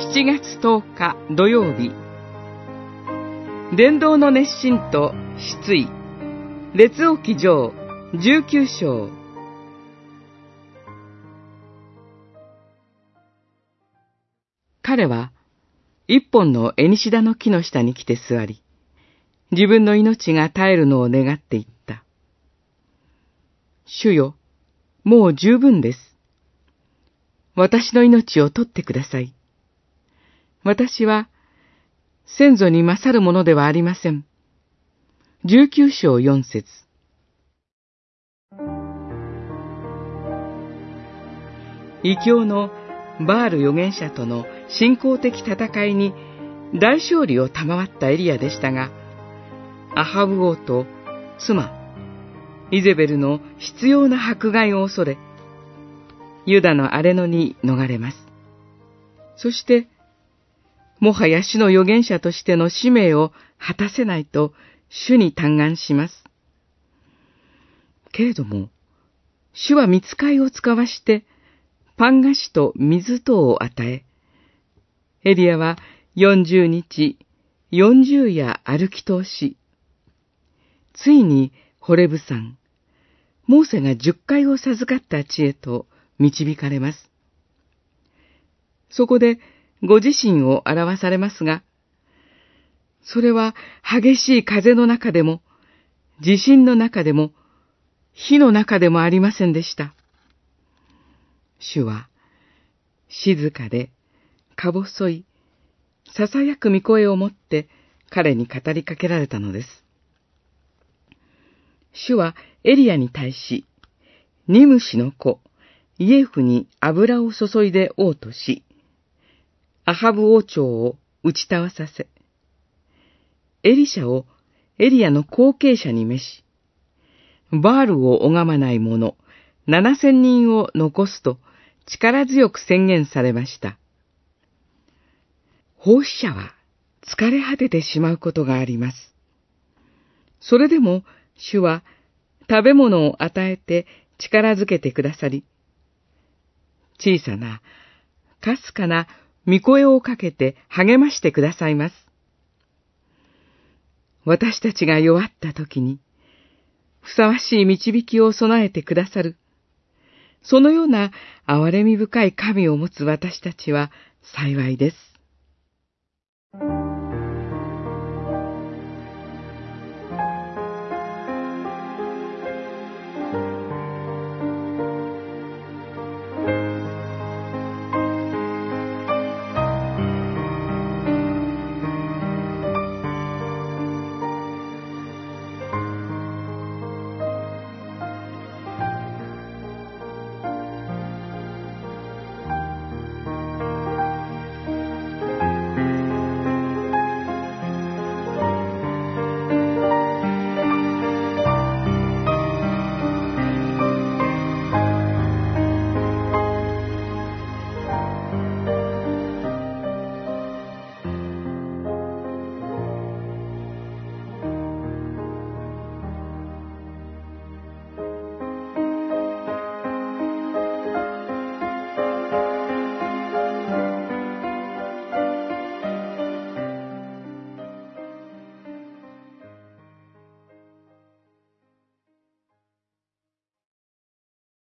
7月10日土曜日伝道の熱心と失意列王記上19章彼は一本のエニシダの木の下に来て座り、自分の命が絶えるのを願っていった。主よ、もう十分です。私の命を取ってください。私は、先祖に勝るものではありません。十九章四節異教のバール預言者との信仰的戦いに大勝利を賜ったエリアでしたが、アハブ王と妻、イゼベルの必要な迫害を恐れ、ユダの荒れ野に逃れます。そして、もはや主の預言者としての使命を果たせないと主に嘆願します。けれども、主は見つかいを使わして、パン菓子と水等を与え、エリアは四十日、四十夜歩き通し、ついにホレブ山、モーセが十回を授かった地へと導かれます。そこでご自身を表されますが、それは激しい風の中でも、地震の中でも、火の中でもありませんでした。主は、静かで、か細い、囁く見声を持って彼に語りかけられたのです。主はエリアに対し、ニムシの子、イエフに油を注いで王とし、アハブ王朝を打ち倒させ、エリシャをエリアの後継者に召し、バールを拝まない者、七千人を残すと力強く宣言されました。奉仕者は疲れ果ててしまうことがあります。それでも主は食べ物を与えて力づけてくださり、小さな、かすかな見声をかけて励ましてくださいます。私たちが弱った時に、ふさわしい導きを備えてくださる。そのような憐れみ深い神を持つ私たちは幸いです。